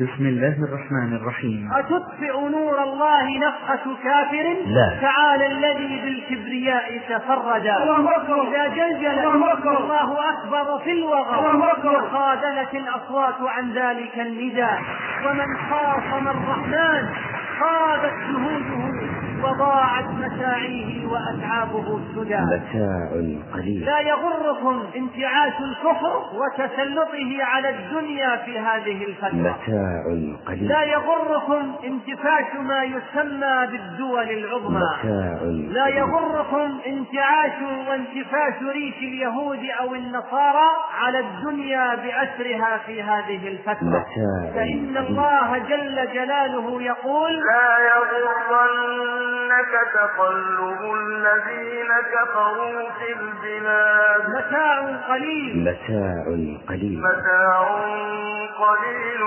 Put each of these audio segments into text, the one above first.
بسم الله الرحمن الرحيم. أتطفئ نور الله نفحة كافر؟ لا. تعالى الذي بالكبرياء تفرد إذا جلجل الله أكبر. في الوغى. وخاذلت الأصوات عن ذلك النداء. ومن خاصم الرحمن خابت جهوده وضاعت مساعيه وأتعابه السدى متاع قليل. لا يغركم انتعاش الكفر وتسلطه على الدنيا في هذه الفترة. متاع قليل. لا يغركم انتفاش ما يسمى بالدول العظمى. متاع لا يغركم انتعاش وانتفاش ريش اليهود أو النصارى على الدنيا بأسرها في هذه الفترة. متاع فإن الله جل جلاله يقول لا يغرنك تقلب الذين كفروا في البلاد. متاع قليل. متاع قليل. متاع قليل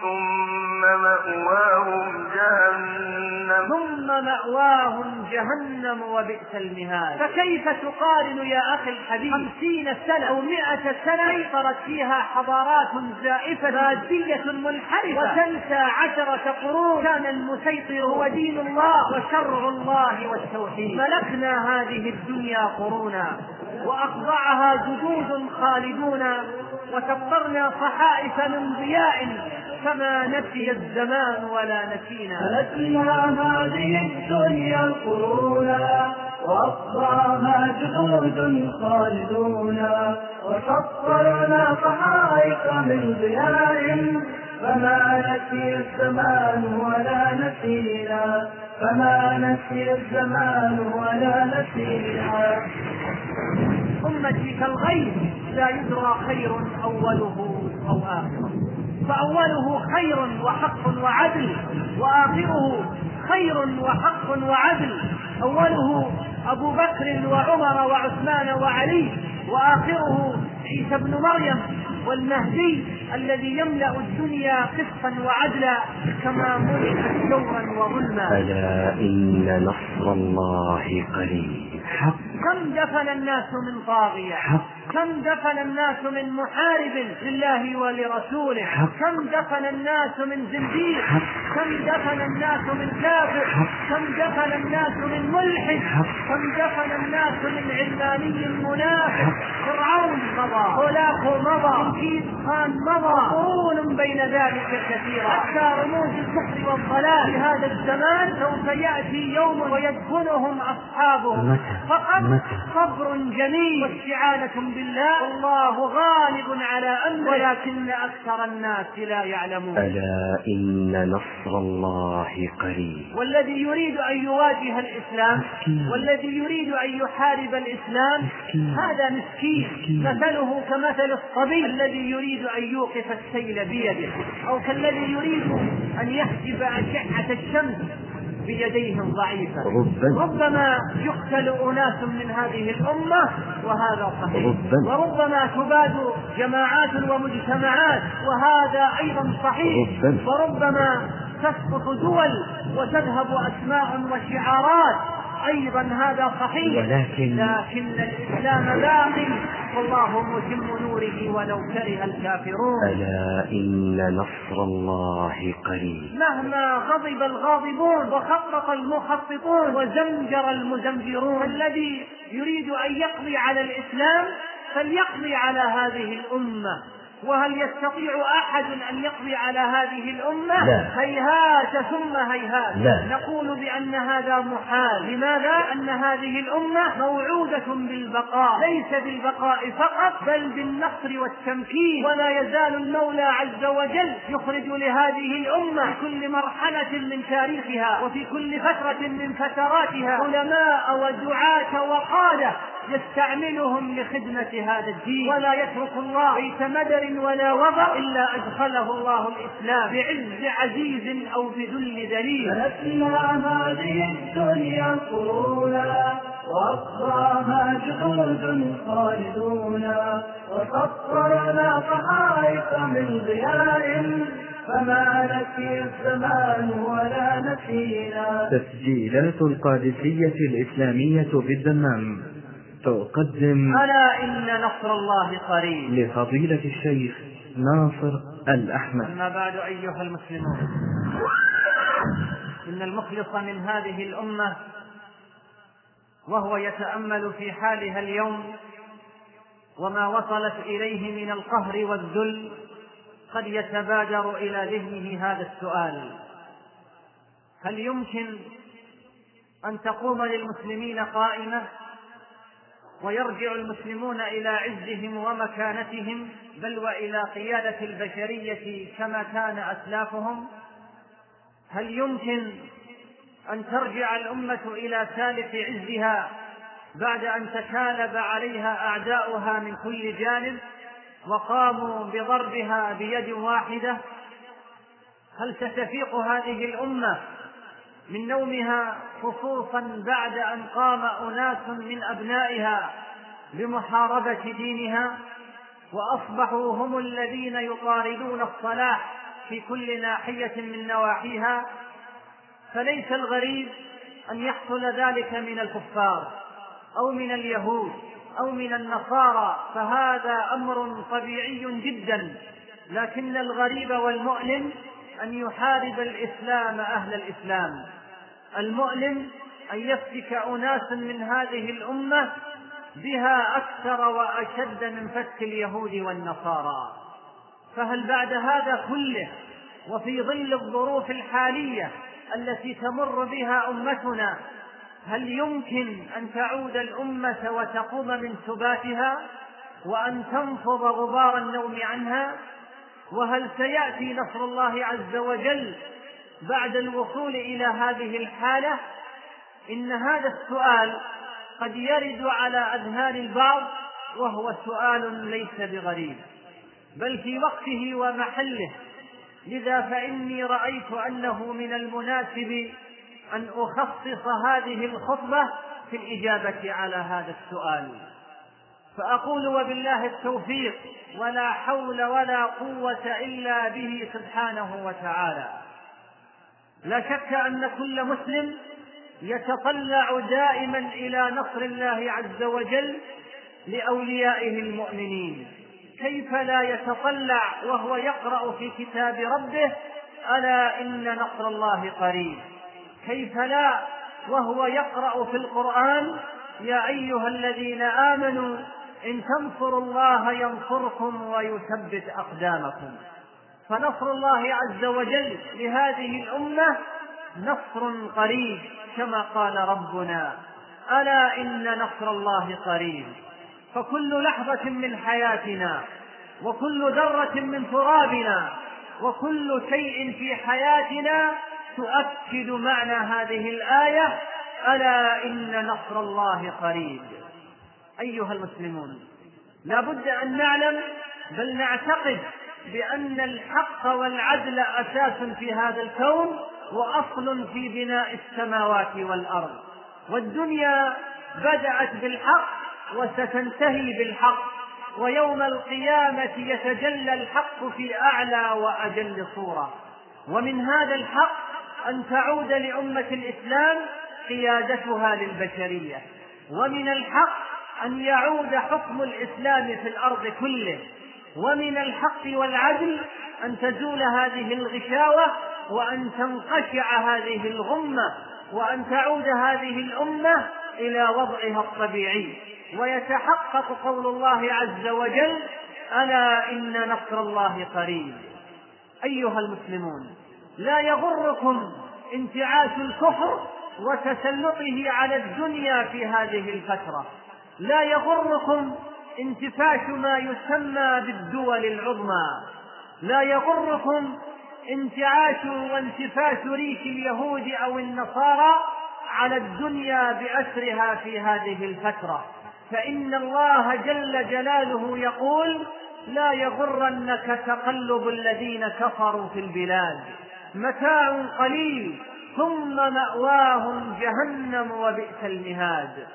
ثم مأواهم جهنم. ثم مأواهم جهنم وبئس المهاد. فكيف تقارن يا أخي الحبيب خمسين سنة. أو مئة سنة؟ سيطرت فيها حضارات زائفة. مادية منحرفة. وتنسى عشرة قرون. كان المسيطر هو دين الله. وشرع الله والتوحيد. ملكنا هذه الدنيا قرونا. وأخضعها جدود خالدون. وكبرنا صحائف من ضياء. فما نسي الزمان ولا نسينا. ملكنا هذه الدنيا قرونا وأصبعها جدود خالدون. وسطرنا صحائف من ضياء فما نسي الزمان ولا نسينا. فما نسي الزمان ولا نسينا. أمتي كالغيث لا يدرى خير أوله أو آخره فأوله خير وحق وعدل وآخره خير وحق وعدل. أوله أبو بكر وعمر وعثمان وعلي وآخره عيسى ابن مريم والمهدي الذي يملأ الدنيا قسطا وعدلا كما ملئت جورا وظلما. ألا إن نصر الله قريب. حق كم دفن الناس من طاغية. حق كم دفن الناس من محارب لله ولرسوله. كم دفن الناس من زنديق. كم دفن الناس من كافر. كم دفن الناس من ملحد. كم دفن الناس من علماني منافق. فرعون مضى هولاكو مضى انكيس خان مضى قرون بين ذلك كثيرة حتى رموز الكفر والضلال في هذا الزمان سوف يأتي يوم ويدفنهم أصحابهم متى؟ فقط؟ صبر جميل واستعانة بالله. والله غالب على أمره. ولكن أكثر الناس لا يعلمون. ألا إن نصر الله قريب. والذي يريد أن يواجه الإسلام مسكين. والذي يريد أن يحارب الإسلام مسكين. هذا مسكين. مسكين. مثله كمثل الصبي. الذي يريد أن يوقف السيل بيده أو كالذي يريد أن يحجب أشعة الشمس. بيديه الضعيفة ربما ربما يقتل أناس من هذه الأمة وهذا صحيح. ربما. وربما تباد جماعات ومجتمعات وهذا أيضا صحيح. ربما. وربما تسقط دول وتذهب أسماء وشعارات. أيضا هذا صحيح. ولكن- لكن الإسلام باق والله متم نوره ولو كره الكافرون. ألا إن نصر الله قريب. مهما غضب الغاضبون وخطط المخططون وزمجر المزمجرون الذي يريد أن يقضي على الإسلام فليقضي على هذه الأمة. وهل يستطيع أحد أن يقضي على هذه الأمة؟ لا. هيهات ثم هيهات لا. نقول بأن هذا محال لماذا؟ أن هذه الأمة موعودة بالبقاء ليس بالبقاء فقط بل بالنصر والتمكين ولا يزال المولى عز وجل يخرج لهذه الأمة في كل مرحلة من تاريخها وفي كل فترة من فتراتها علماء ودعاة وقادة يستعملهم لخدمة هذا الدين. ولا يترك الله بيت مدر ولا وضع إلا أدخله الله الإسلام. بعز عزيز أو بذل ذليل. ملكنا هذه الدنيا قرونا وأصبعها جهود خالدون. وسطرنا صحائف من ضياء فما نسي الزمان ولا نسينا. تسجيلات القادسية الإسلامية بالدمام. تقدم ألا إن نصر الله قريب. لفضيلة الشيخ ناصر الأحمد. أما بعد أيها المسلمون إن المخلص من هذه الأمة وهو يتأمل في حالها اليوم وما وصلت إليه من القهر والذل قد يتبادر إلى ذهنه هذا السؤال. هل يمكن أن تقوم للمسلمين قائمة ويرجع المسلمون إلى عزهم ومكانتهم بل وإلى قيادة البشرية كما كان أسلافهم. هل يمكن أن ترجع الأمة إلى سالف عزها بعد أن تكالب عليها أعداؤها من كل جانب وقاموا بضربها بيد واحدة؟ هل ستفيق هذه الأمة من نومها خصوصا بعد أن قام أناس من أبنائها بمحاربة دينها وأصبحوا هم الذين يطاردون الصلاح في كل ناحية من نواحيها فليس الغريب أن يحصل ذلك من الكفار أو من اليهود أو من النصارى فهذا أمر طبيعي جدا. لكن الغريب والمؤلم أن يحارب الإسلام أهل الإسلام. المؤلم أن يفتك أناس من هذه الأمة بها أكثر وأشد من فتك اليهود والنصارى. فهل بعد هذا كله وفي ظل الظروف الحالية التي تمر بها أمتنا هل يمكن أن تعود الأمة وتقوم من سباتها وأن تنفض غبار النوم عنها؟ وهل سيأتي نصر الله عز وجل بعد الوصول إلى هذه الحالة إن هذا السؤال قد يرد على أذهان البعض وهو سؤال ليس بغريب. بل في وقته ومحله. لذا فإني رأيت أنه من المناسب أن أخصص هذه الخطبة في الإجابة على هذا السؤال. فأقول وبالله التوفيق ولا حول ولا قوة إلا به سبحانه وتعالى. لا شك أن كل مسلم يتطلع دائما إلى نصر الله عز وجل لأوليائه المؤمنين. كيف لا يتطلع وهو يقرأ في كتاب ربه ألا إن نصر الله قريب؟ كيف لا وهو يقرأ في القرآن يا أيها الذين آمنوا إن تنصروا الله ينصركم ويثبت أقدامكم؟ فنصر الله عز وجل لهذه الأمة نصر قريب كما قال ربنا ألا إن نصر الله قريب؟ فكل لحظة من حياتنا وكل ذرة من ترابنا وكل شيء في حياتنا تؤكد معنى هذه الآية ألا إن نصر الله قريب؟ أيها المسلمون لا بد أن نعلم بل نعتقد بأن الحق والعدل أساس في هذا الكون وأصل في بناء السماوات والأرض. والدنيا بدأت بالحق وستنتهي بالحق ويوم القيامة يتجلى الحق في أعلى وأجل صورة. ومن هذا الحق أن تعود لأمة الإسلام قيادتها للبشرية. ومن الحق أن يعود حكم الإسلام في الأرض كله. ومن الحق والعدل أن تزول هذه الغشاوة وأن تنقشع هذه الغمة وأن تعود هذه الأمة إلى وضعها الطبيعي. ويتحقق قول الله عز وجل ألا إن نصر الله قريب أيها المسلمون لا يغركم انتعاش الكفر وتسلطه على الدنيا في هذه الفترة. لا يغركم انتفاش ما يسمى بالدول العظمى. لا يغركم انتعاش وانتفاش ريش اليهود أو النصارى على الدنيا بأسرها في هذه الفترة. فإن الله جل جلاله يقول لا يغرنك تقلب الذين كفروا في البلاد. متاع قليل ثم مأواهم جهنم وبئس المهاد.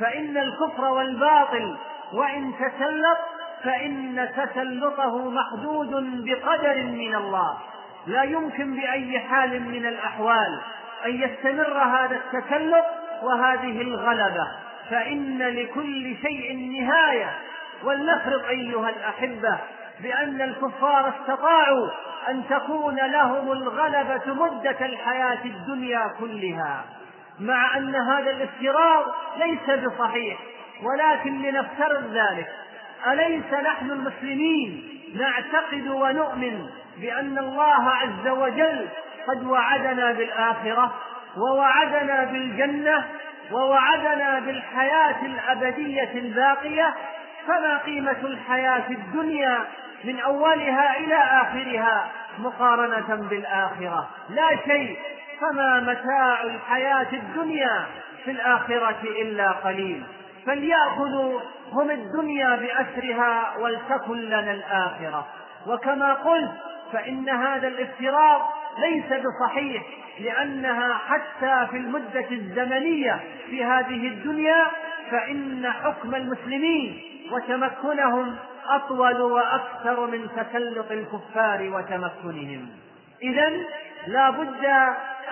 فإن الكفر والباطل وإن تسلط فإن تسلطه محدود بقدر من الله. لا يمكن بأي حال من الأحوال أن يستمر هذا التسلط وهذه الغلبة. فإن لكل شيء نهايه ولنفرض أيها الأحبة بأن الكفار استطاعوا أن تكون لهم الغلبة مدة الحياة الدنيا كلها مع أن هذا الافتراض ليس بصحيح. ولكن لنفترض ذلك. أليس نحن المسلمين نعتقد ونؤمن بأن الله عز وجل قد وعدنا بالآخرة ووعدنا بالجنة ووعدنا بالحياة الأبدية الباقية؟ فما قيمة الحياة الدنيا من أولها إلى آخرها مقارنة بالآخرة؟ لا شيء. فما متاع الحياة الدنيا في الآخرة إلا قليل. فليأخذوا هم الدنيا بأسرها ولتكن لنا الآخرة. وكما قلت فإن هذا الافتراض ليس بصحيح لأنها حتى في المدة الزمنية في هذه الدنيا فإن حكم المسلمين وتمكنهم أطول وأكثر من تسلط الكفار وتمكنهم. إذا لا بد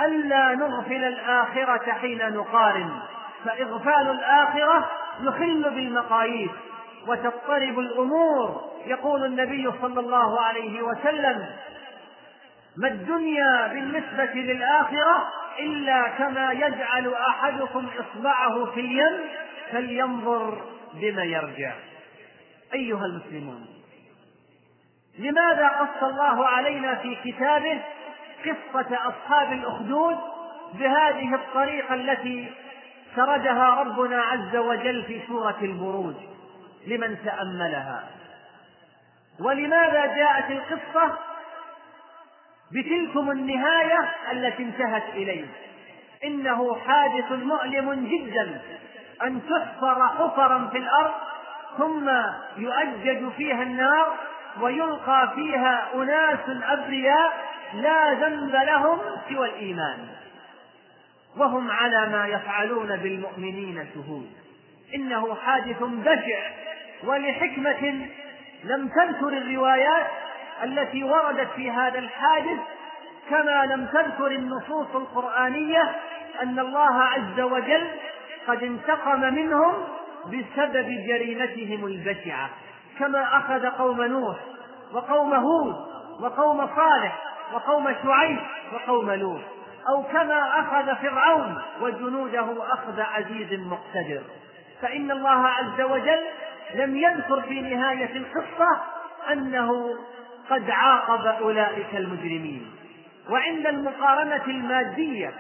ألا نغفل الآخرة حين نقارن. فإغفال الآخرة يخل بالمقاييس وتضطرب الأمور يقول النبي صلى الله عليه وسلم. ما الدنيا بالنسبة للآخرة إلا كما يجعل أحدكم إصبعه في اليم فلينظر بما يرجع. أيها المسلمون لماذا قص الله علينا في كتابه قصة أصحاب الأخدود بهذه الطريقة التي سردها ربنا عز وجل في سورة البروج لمن تأملها. ولماذا جاءت القصة؟ بتلكم النهاية التي انتهت إليه. إنه حادث مؤلم جدا أن تحفر حفرا في الأرض ثم يؤجج فيها النار ويلقى فيها أناس أبرياء لا ذنب لهم سوى الإيمان. وهم على ما يفعلون بالمؤمنين شهود. إنه حادث بشع ولحكمة لم تذكر الروايات التي وردت في هذا الحادث كما لم تذكر النصوص القرآنية أن الله عز وجل قد انتقم منهم بسبب جريمتهم البشعة. كما أخذ قوم نوح وقوم هود وقوم صالح وقوم شعيب وقوم لوط. أو كما أخذ فرعون وجنوده أخذ عزيز مقتدر. فإن الله عز وجل لم يذكر في نهاية القصة أنه قد عاقب أولئك المجرمين. وعند المقارنة المادية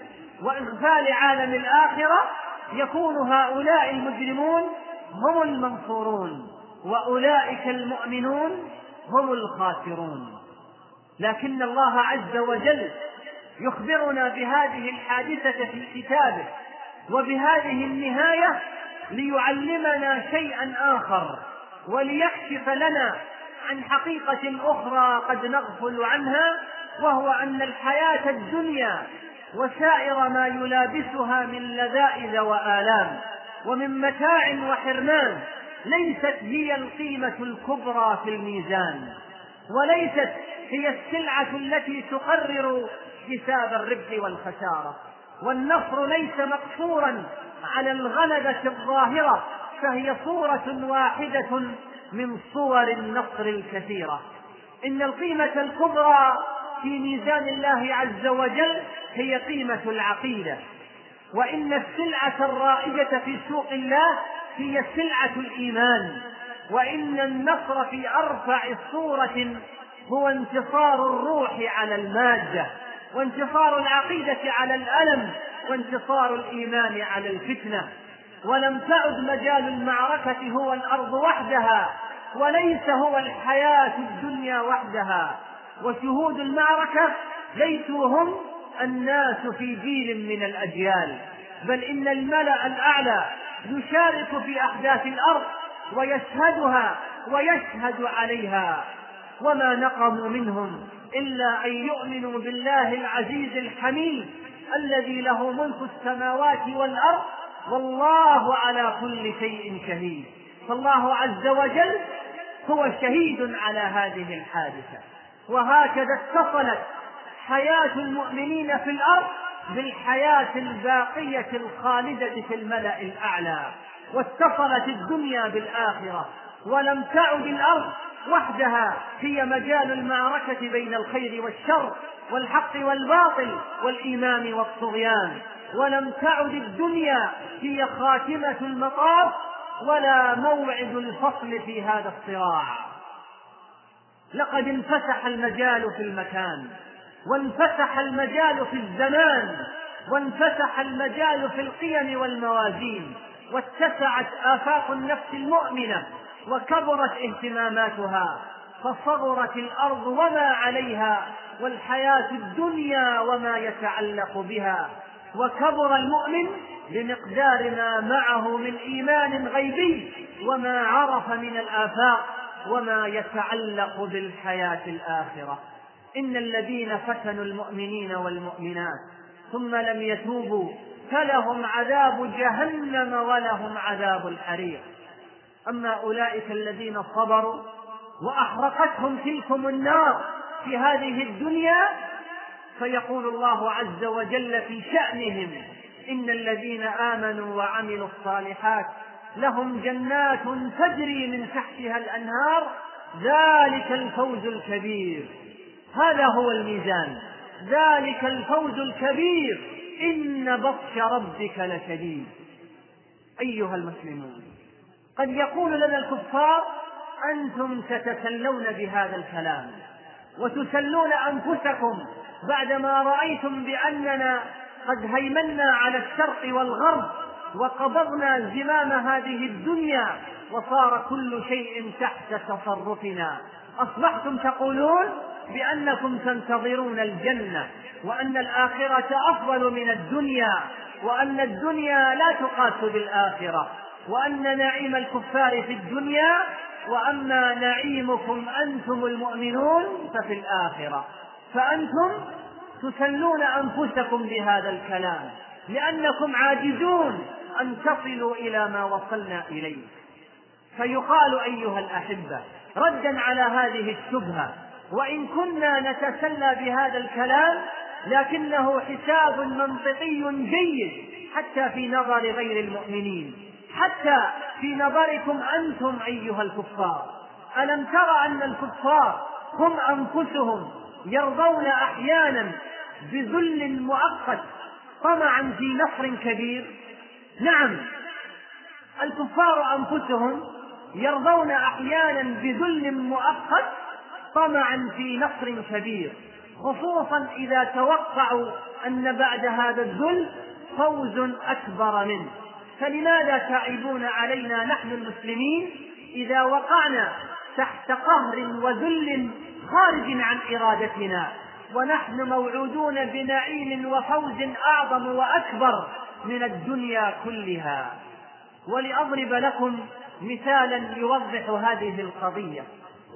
وإغفال عالم الآخرة يكون هؤلاء المجرمون هم المنصورون وأولئك المؤمنون هم الخاسرون. لكن الله عز وجل يخبرنا بهذه الحادثة في كتابه وبهذه النهاية ليعلمنا شيئا آخر وليكشف لنا عن حقيقة أخرى قد نغفل عنها وهو أن الحياة الدنيا وسائر ما يلابسها من لذائذ وآلام ومن متاع وحرمان ليست هي القيمة الكبرى في الميزان وليست هي السلعة التي تقرر حساب الربح والخسارة. والنصر ليس مقصورا على الغلبة الظاهرة فهي صورة واحدة من صور النصر الكثيرة. إن القيمة الكبرى في ميزان الله عز وجل هي قيمة العقيدة. وإن السلعة الرائجة في سوق الله هي سلعة الإيمان. وإن النصر في أرفع صورة هو انتصار الروح على المادة. وانتصار العقيدة على الألم وانتصار الإيمان على الفتنة. ولم تعد مجال المعركة هو الأرض وحدها وليس هو الحياة الدنيا وحدها. وشهود المعركة ليسوا هم الناس في جيل من الأجيال. بل إن الملأ الأعلى يشارك في أحداث الأرض ويشهدها ويشهد عليها. وما نقموا منهم إلا أن يؤمنوا بالله العزيز الحميد الذي له ملك السماوات والأرض والله على كل شيء شهيد. فالله عز وجل هو شهيد على هذه الحادثة. وهكذا اتصلت حياة المؤمنين في الأرض بالحياة الباقية الخالدة في الملأ الأعلى. واتصلت الدنيا بالآخرة. ولم تعد الأرض وحدها هي مجال المعركة بين الخير والشر والحق والباطل والإيمان والطغيان. ولم تعد الدنيا هي خاتمة المطاف ولا موعد الفصل في هذا الصراع. لقد انفتح المجال في المكان وانفتح المجال في الزمان وانفتح المجال في القيم والموازين واتسعت آفاق النفس المؤمنة وكبرت اهتماماتها فصغرت الأرض وما عليها والحياة الدنيا وما يتعلق بها. وكبر المؤمن بمقدار ما معه من إيمان غيبي وما عرف من الآفاق وما يتعلق بالحياة الآخرة. إن الذين فتنوا المؤمنين والمؤمنات ثم لم يتوبوا فلهم عذاب جهنم ولهم عذاب الحريق. أما أولئك الذين صبروا وأحرقتهم تلكم النار في هذه الدنيا فيقول الله عز وجل في شأنهم إن الذين آمنوا وعملوا الصالحات لهم جنات تجري من تحتها الأنهار ذلك الفوز الكبير. هذا هو الميزان ذلك الفوز الكبير. إن بطش ربك لشديد. أيها المسلمون قد يقول لنا الكفار أنتم تتسلون بهذا الكلام وتسلون أنفسكم بعدما رأيتم بأننا قد هيمنا على الشرق والغرب وقبضنا زمام هذه الدنيا وصار كل شيء تحت تصرفنا. أصبحتم تقولون بأنكم تنتظرون الجنة وأن الآخرة أفضل من الدنيا وأن الدنيا لا تقاس بالآخرة. وأن نعيم الكفار في الدنيا وأما نعيمكم أنتم المؤمنون ففي الآخرة. فأنتم تسلون أنفسكم بهذا الكلام لأنكم عاجزون أن تصلوا إلى ما وصلنا إليه. فيقال أيها الأحبة ردا على هذه الشبهة وإن كنا نتسلى بهذا الكلام لكنه حساب منطقي جيد حتى في نظر غير المؤمنين. حتى في نظركم أنتم أيها الكفار. ألم تر أن الكفار هم أنفسهم يرضون أحيانا بذل مؤقت طمعا في نصر كبير؟ نعم الكفار أنفسهم يرضون أحيانا بذل مؤقت طمعا في نصر كبير خصوصا إذا توقعوا أن بعد هذا الذل فوز أكبر منه. فلماذا تعيبون علينا نحن المسلمين إذا وقعنا تحت قهر وذل خارج عن إرادتنا؟ ونحن موعودون بنعيم وفوز أعظم وأكبر من الدنيا كلها. ولأضرب لكم مثالا يوضح هذه القضية.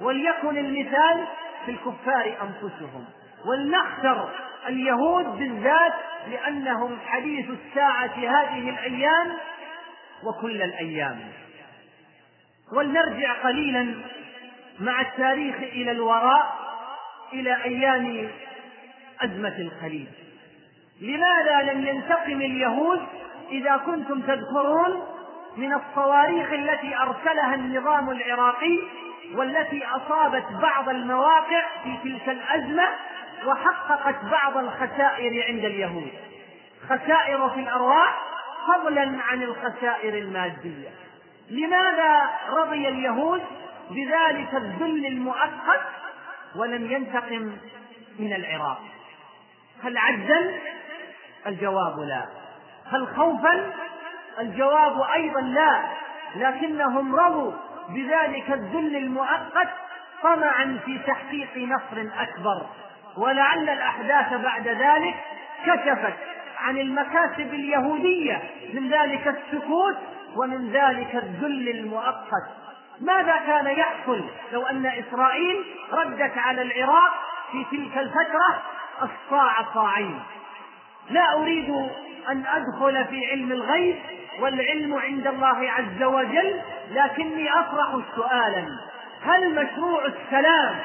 وليكن المثال في الكفار أنفسهم. ولنختر اليهود بالذات لأنهم حديث الساعة هذه الأيام وكل الأيام. ولنرجع قليلا مع التاريخ إلى الوراء إلى أيام أزمة الخليج لماذا لم ينتقم اليهود إذا كنتم تذكرون من الصواريخ التي أرسلها النظام العراقي والتي أصابت بعض المواقع في تلك الأزمة وحققت بعض الخسائر عند اليهود. خسائر في الأرواح فضلا عن الخسائر المادية. لماذا رضي اليهود بذلك الذل المؤقت ولم ينتقم من العراق؟ هل عجزا الجواب لا. هل خوفا؟ الجواب أيضا لا. لكنهم رضوا بذلك الذل المؤقت طمعا في تحقيق نصر أكبر. ولعل الأحداث بعد ذلك كشفت عن المكاسب اليهودية من ذلك السكوت ومن ذلك الذل المؤقت. ماذا كان يحصل لو أن إسرائيل ردت على العراق في تلك الفترة؟ الصاع صاعين لا أريد أن أدخل في علم الغيب والعلم عند الله عز وجل لكني أطرح سؤالا. هل مشروع السلام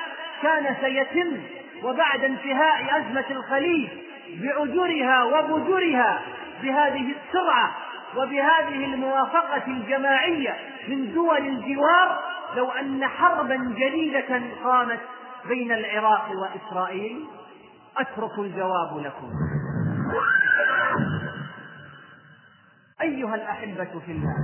كان سيتم وبعد انتهاء أزمة الخليج بعجرها وبجرها بهذه السرعة وبهذه الموافقة الجماعية من دول الجوار لو أن حربا جديدة قامت بين العراق وإسرائيل أترك الجواب لكم. أيها الأحبة في الله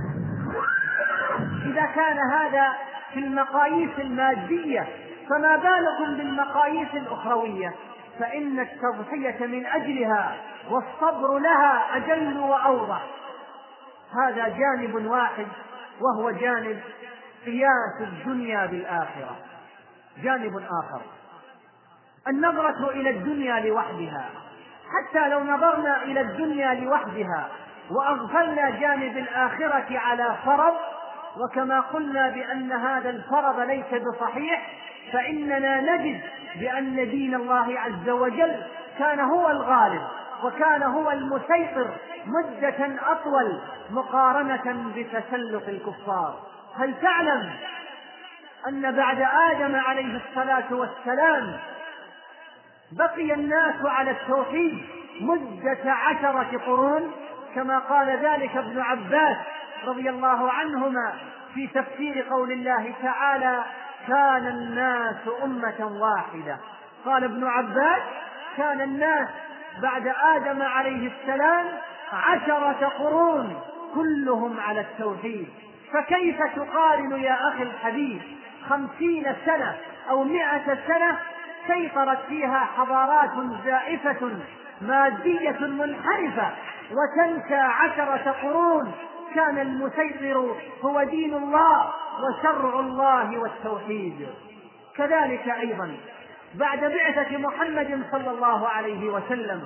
إذا كان هذا في المقاييس المادية فما بالكم بالمقاييس الأخروية فإن التضحية من أجلها والصبر لها أجل وأوضح. هذا جانب واحد وهو جانب قياس الدنيا بالآخرة. جانب آخر. النظرة إلى الدنيا لوحدها. حتى لو نظرنا إلى الدنيا لوحدها وأغفلنا جانب الآخرة على فرض وكما قلنا بأن هذا الفرض ليس بصحيح فإننا نجد بأن دين الله عز وجل كان هو الغالب وكان هو المسيطر مدة أطول مقارنة بتسلط الكفار. هل تعلم أن بعد آدم عليه الصلاة والسلام بقي الناس على التوحيد مدة عشرة قرون؟ كما قال ذلك ابن عباس رضي الله عنهما في تفسير قول الله تعالى كان الناس أمة واحدة. قال ابن عباس كان الناس بعد آدم عليه السلام عشرة قرون كلهم على التوحيد. فكيف تقارن يا أخي الحبيب خمسين سنة أو مئة سنة؟ سيطرت فيها حضارات زائفة مادية منحرفة. وتنسى عشرة قرون. كان المسيطر هو دين الله. وشرع الله والتوحيد. كذلك أيضا بعد بعثة محمد صلى الله عليه وسلم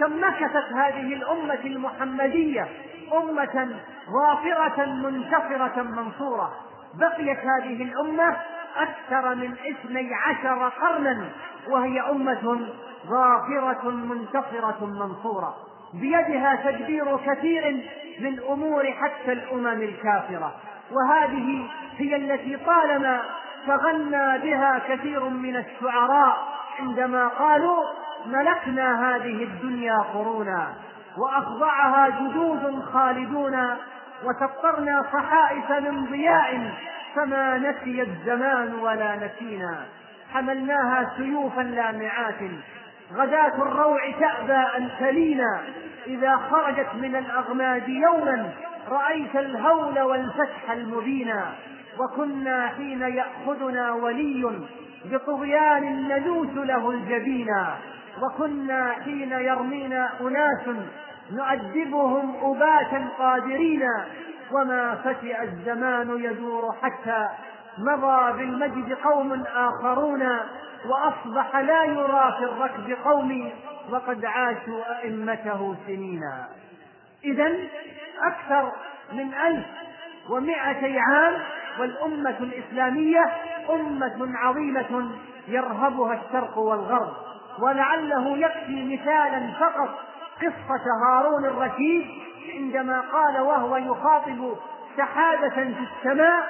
كم مكثت هذه الأمة المحمدية أمة ظافرة منتصرة منصورة. بقيت هذه الأمة أكثر من اثني عشر قرنا وهي أمة ظافرة منتصرة منصورة. بيدها تدبير كثير من أمور حتى الأمم الكافرة. وهذه هي التي طالما تغنى بها كثير من الشعراء عندما قالوا ملكنا هذه الدنيا قرونا وأخضعها جدود خالدون وسطرنا صحائف من ضياء فما نسي الزمان ولا نسينا. حملناها سيوفا لامعات غداة الروع تأبى أن تلينا. إذا خرجت من الأغماد يوما رأيت الهول والفتح المبينا. وكنا حين يأخذنا ولي بطغيان ندوس له الجبينا وكنا حين يرمينا أناس نؤدبهم أباتا قادرين وما فتئ الزمان يدور حتى مضى بالمجد قوم آخرون وأصبح لا يرى في الركب قومي وقد عاشوا أئمته سنينا إذا أكثر من ألف ومائتي عام والأمة الإسلامية أمة عظيمة يرهبها الشرق والغرب ولعله يكفي مثالا فقط قصة هارون الرشيد عندما قال وهو يخاطب سحابة في السماء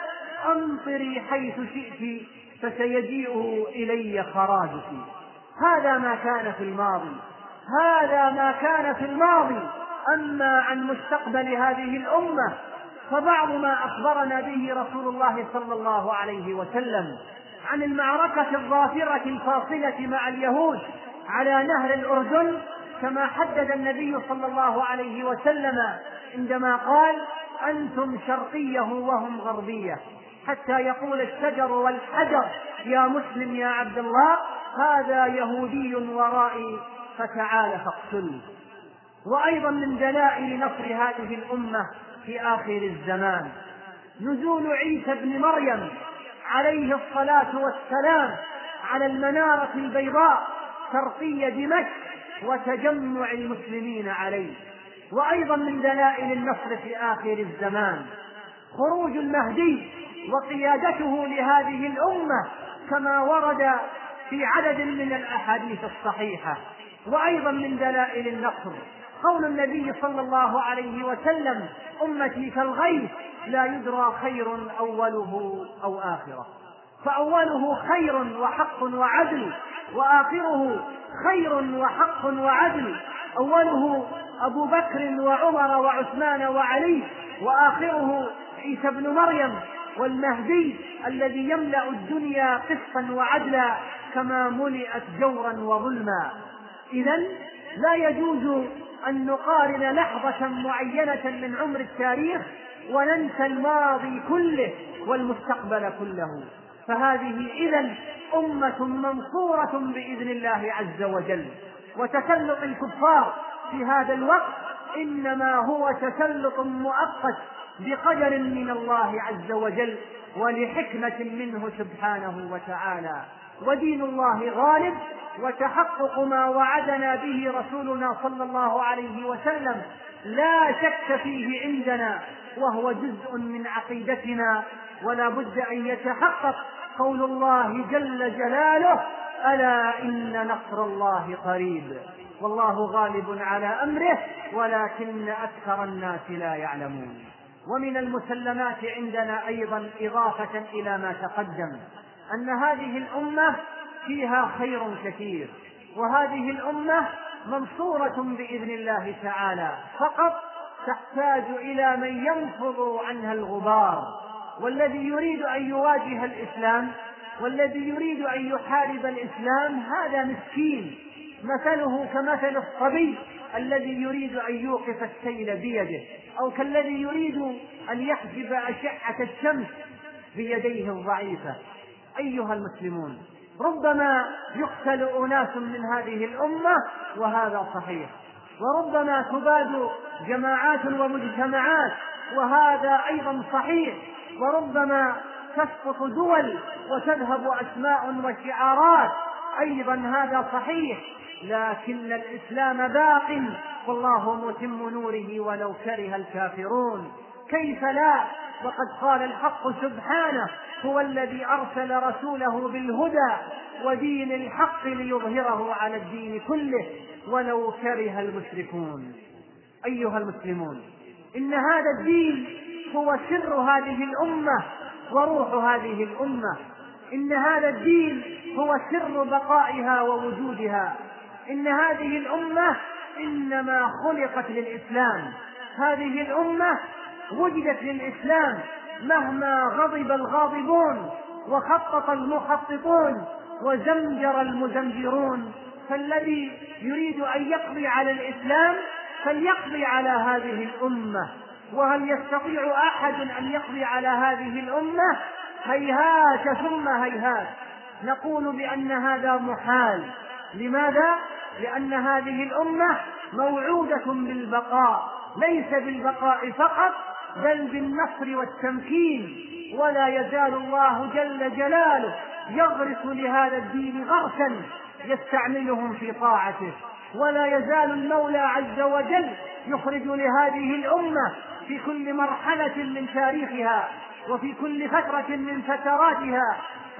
أمطري حيث شئت فسيجيء إلي خراجك هذا ما كان في الماضي هذا ما كان في الماضي. أما عن مستقبل هذه الأمة فبعض ما أخبرنا به رسول الله صلى الله عليه وسلم عن المعركة الظافرة الفاصلة مع اليهود على نهر الأردن كما حدد النبي صلى الله عليه وسلم عندما قال أنتم شرقية وهم غربية حتى يقول الشجر والحجر يا مسلم يا عبد الله هذا يهودي ورائي فتعال فاقتل وأيضا من دلائل نصر هذه الأمة في آخر الزمان. نزول عيسى ابن مريم عليه الصلاة والسلام على المنارة البيضاء شرقي دمشق وتجمع المسلمين عليه. وأيضا من دلائل النصر في آخر الزمان. خروج المهدي وقيادته لهذه الأمة كما ورد في عدد من الأحاديث الصحيحة. وأيضا من دلائل النصر قول النبي صلى الله عليه وسلم أمتي كالغيث لا يدرى خير أوله أو آخره. فأوله خير وحق وعدل وآخره خير وحق وعدل. أوله أبو بكر وعمر وعثمان وعلي وآخره عيسى ابن مريم والمهدي الذي يملأ الدنيا قسطا وعدلا كما ملئت جورا وظلما. إذا لا يجوز أن نقارن لحظة معينة من عمر التاريخ وننسى الماضي كله والمستقبل كله. فهذه إذا أمة منصورة بإذن الله عز وجل. وتسلط الكفار في هذا الوقت إنما هو تسلط مؤقت بقدر من الله عز وجل ولحكمة منه سبحانه وتعالى. ودين الله غالب وتحقق ما وعدنا به رسولنا صلى الله عليه وسلم لا شك فيه عندنا وهو جزء من عقيدتنا ولا بد أن يتحقق قول الله جل جلاله ألا إن نصر الله قريب والله غالب على أمره ولكن أكثر الناس لا يعلمون ومن المسلمات عندنا أيضا إضافة إلى ما تقدم أن هذه الأمة فيها خير كثير وهذه الأمة منصورة بإذن الله تعالى فقط تحتاج إلى من ينفض عنها الغبار. والذي يريد أن يواجه الإسلام والذي يريد أن يحارب الإسلام هذا مسكين. مثله كمثل الصبي الذي يريد أن يوقف السيل بيده أو كالذي يريد أن يحجب أشعة الشمس بيديه الضعيفة. أيها المسلمون ربما يقتل أناس من هذه الأمة وهذا صحيح وربما تباد جماعات ومجتمعات وهذا أيضا صحيح وربما تسقط دول وتذهب أسماء وشعارات أيضا هذا صحيح لكن الإسلام باق والله متم نوره ولو كره الكافرون. كيف لا؟ وقد قال الحق سبحانه هو الذي أرسل رسوله بالهدى ودين الحق ليظهره على الدين كله ولو كره المشركون. أيها المسلمون إن هذا الدين هو سر هذه الأمة وروح هذه الأمة. إن هذا الدين هو سر بقائها ووجودها. إن هذه الأمة إنما خلقت للإسلام. هذه الأمة وجدت للإسلام مهما غضب الغاضبون وخطط المخططون وزمجر المزمجرون فالذي يريد أن يقضي على الإسلام فليقضي على هذه الأمة. وهل يستطيع أحد أن يقضي على هذه الأمة؟ هيهات ثم هيهات. نقول بأن هذا محال. لماذا؟ لأن هذه الأمة موعودة بالبقاء. ليس بالبقاء فقط بل بالنصر والتمكين. ولا يزال الله جل جلاله يغرس لهذا الدين غرسا يستعملهم في طاعته. ولا يزال المولى عز وجل يخرج لهذه الأمة في كل مرحلة من تاريخها وفي كل فترة من فتراتها.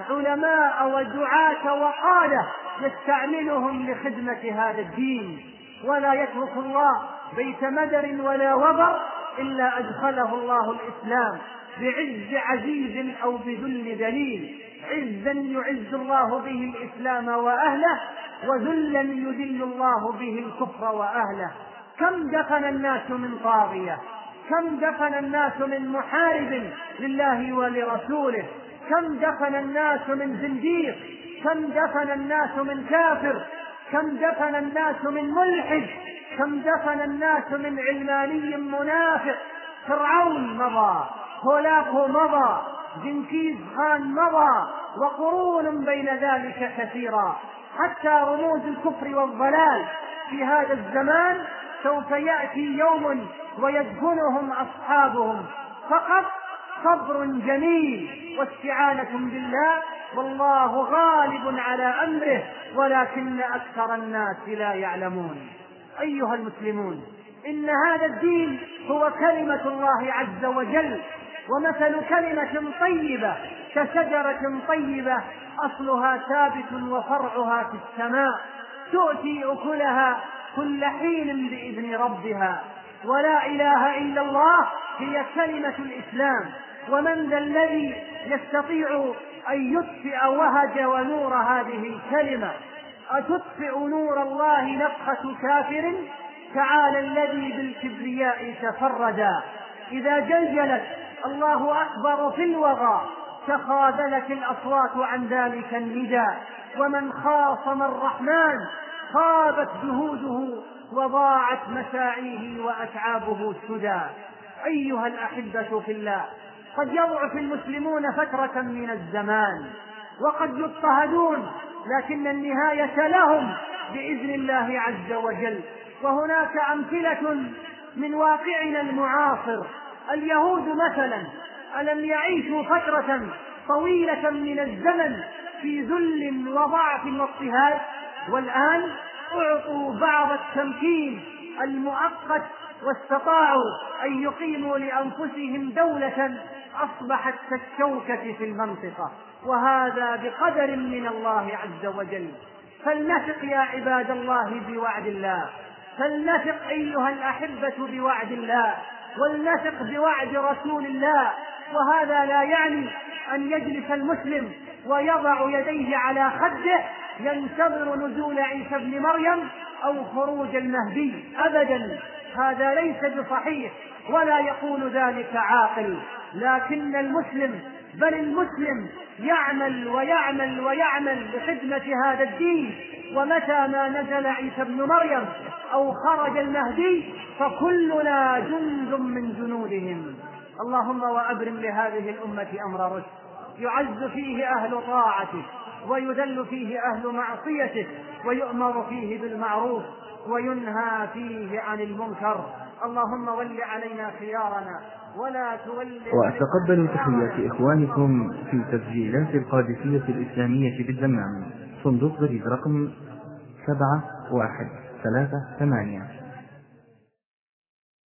علماء ودعاة وقادة يستعملهم لخدمة هذا الدين. ولا يترك الله بيت مدر ولا وبر إلا أدخله الله الإسلام بعز عزيز أو بذل ذليل عزا يعز الله به الإسلام وأهله وذلا يذل الله به الكفر وأهله. كم دفن الناس من طاغية؟ كم دفن الناس من محارب لله ولرسوله؟ كم دفن الناس من زنديق؟ كم دفن الناس من كافر؟ كم دفن الناس من ملحد كم دفن الناس من علماني منافق. فرعون مضى هولاكو مضى جنكيز خان مضى وقرون بين ذلك كثيرا حتى رموز الكفر والضلال في هذا الزمان سوف يأتي يوم ويدفنهم أصحابهم. فقط صبر جميل واستعانة بالله والله غالب على أمره ولكن أكثر الناس لا يعلمون. أيها المسلمون إن هذا الدين هو كلمة الله عز وجل ومثل كلمة طيبة كشجرة طيبة أصلها ثابت وفرعها في السماء تؤتي أكلها كل حين بإذن ربها. ولا إله إلا الله هي كلمة الإسلام. ومن ذا الذي يستطيع أن يطفئ وهج ونور هذه الكلمة؟ أتطفئ نور الله نفخة كافر؟ تعالى الذي بالكبرياء تفردا إذا جلجلت الله أكبر في الوغى تخاذلت الأصوات عن ذلك النداء ومن خاصم الرحمن خابت جهوده وضاعت مساعيه وأتعابه السدى. أيها الأحبة في الله قد يضعف المسلمون فترة من الزمان وقد يضطهدون لكن النهاية لهم بإذن الله عز وجل. وهناك أمثلة من واقعنا المعاصر. اليهود مثلا ألم يعيشوا فترة طويلة من الزمن في ذل وضعف واضطهاد والآن أعطوا بعض التمكين المؤقت واستطاعوا أن يقيموا لأنفسهم دولة أصبحت كالشوكة في المنطقة وهذا بقدر من الله عز وجل. فلنثق يا عباد الله بوعد الله. فلنثق أيها الأحبة بوعد الله. ولنثق بوعد رسول الله. وهذا لا يعني أن يجلس المسلم ويضع يديه على خده ينتظر نزول عيسى ابن مريم أو خروج المهدي. أبدا. هذا ليس بصحيح. ولا يقول ذلك عاقل. لكن المسلم بل المسلم يعمل ويعمل ويعمل لخدمة هذا الدين. ومتى ما نزل عيسى ابن مريم أو خرج المهدي فكلنا جند من جنودهم. اللهم وأبرم لهذه الأمة أمر رشد. يعز فيه أهل طاعته ويذل فيه أهل معصيته ويؤمر فيه بالمعروف وينهى فيه عن المنكر. اللهم ول علينا خيارنا ولا تول وأتقبل تحيات إخوانكم في تسجيلات القادسية الإسلامية بالدمام صندوق بريد رقم سبعة واحد ثلاثة ثمانية.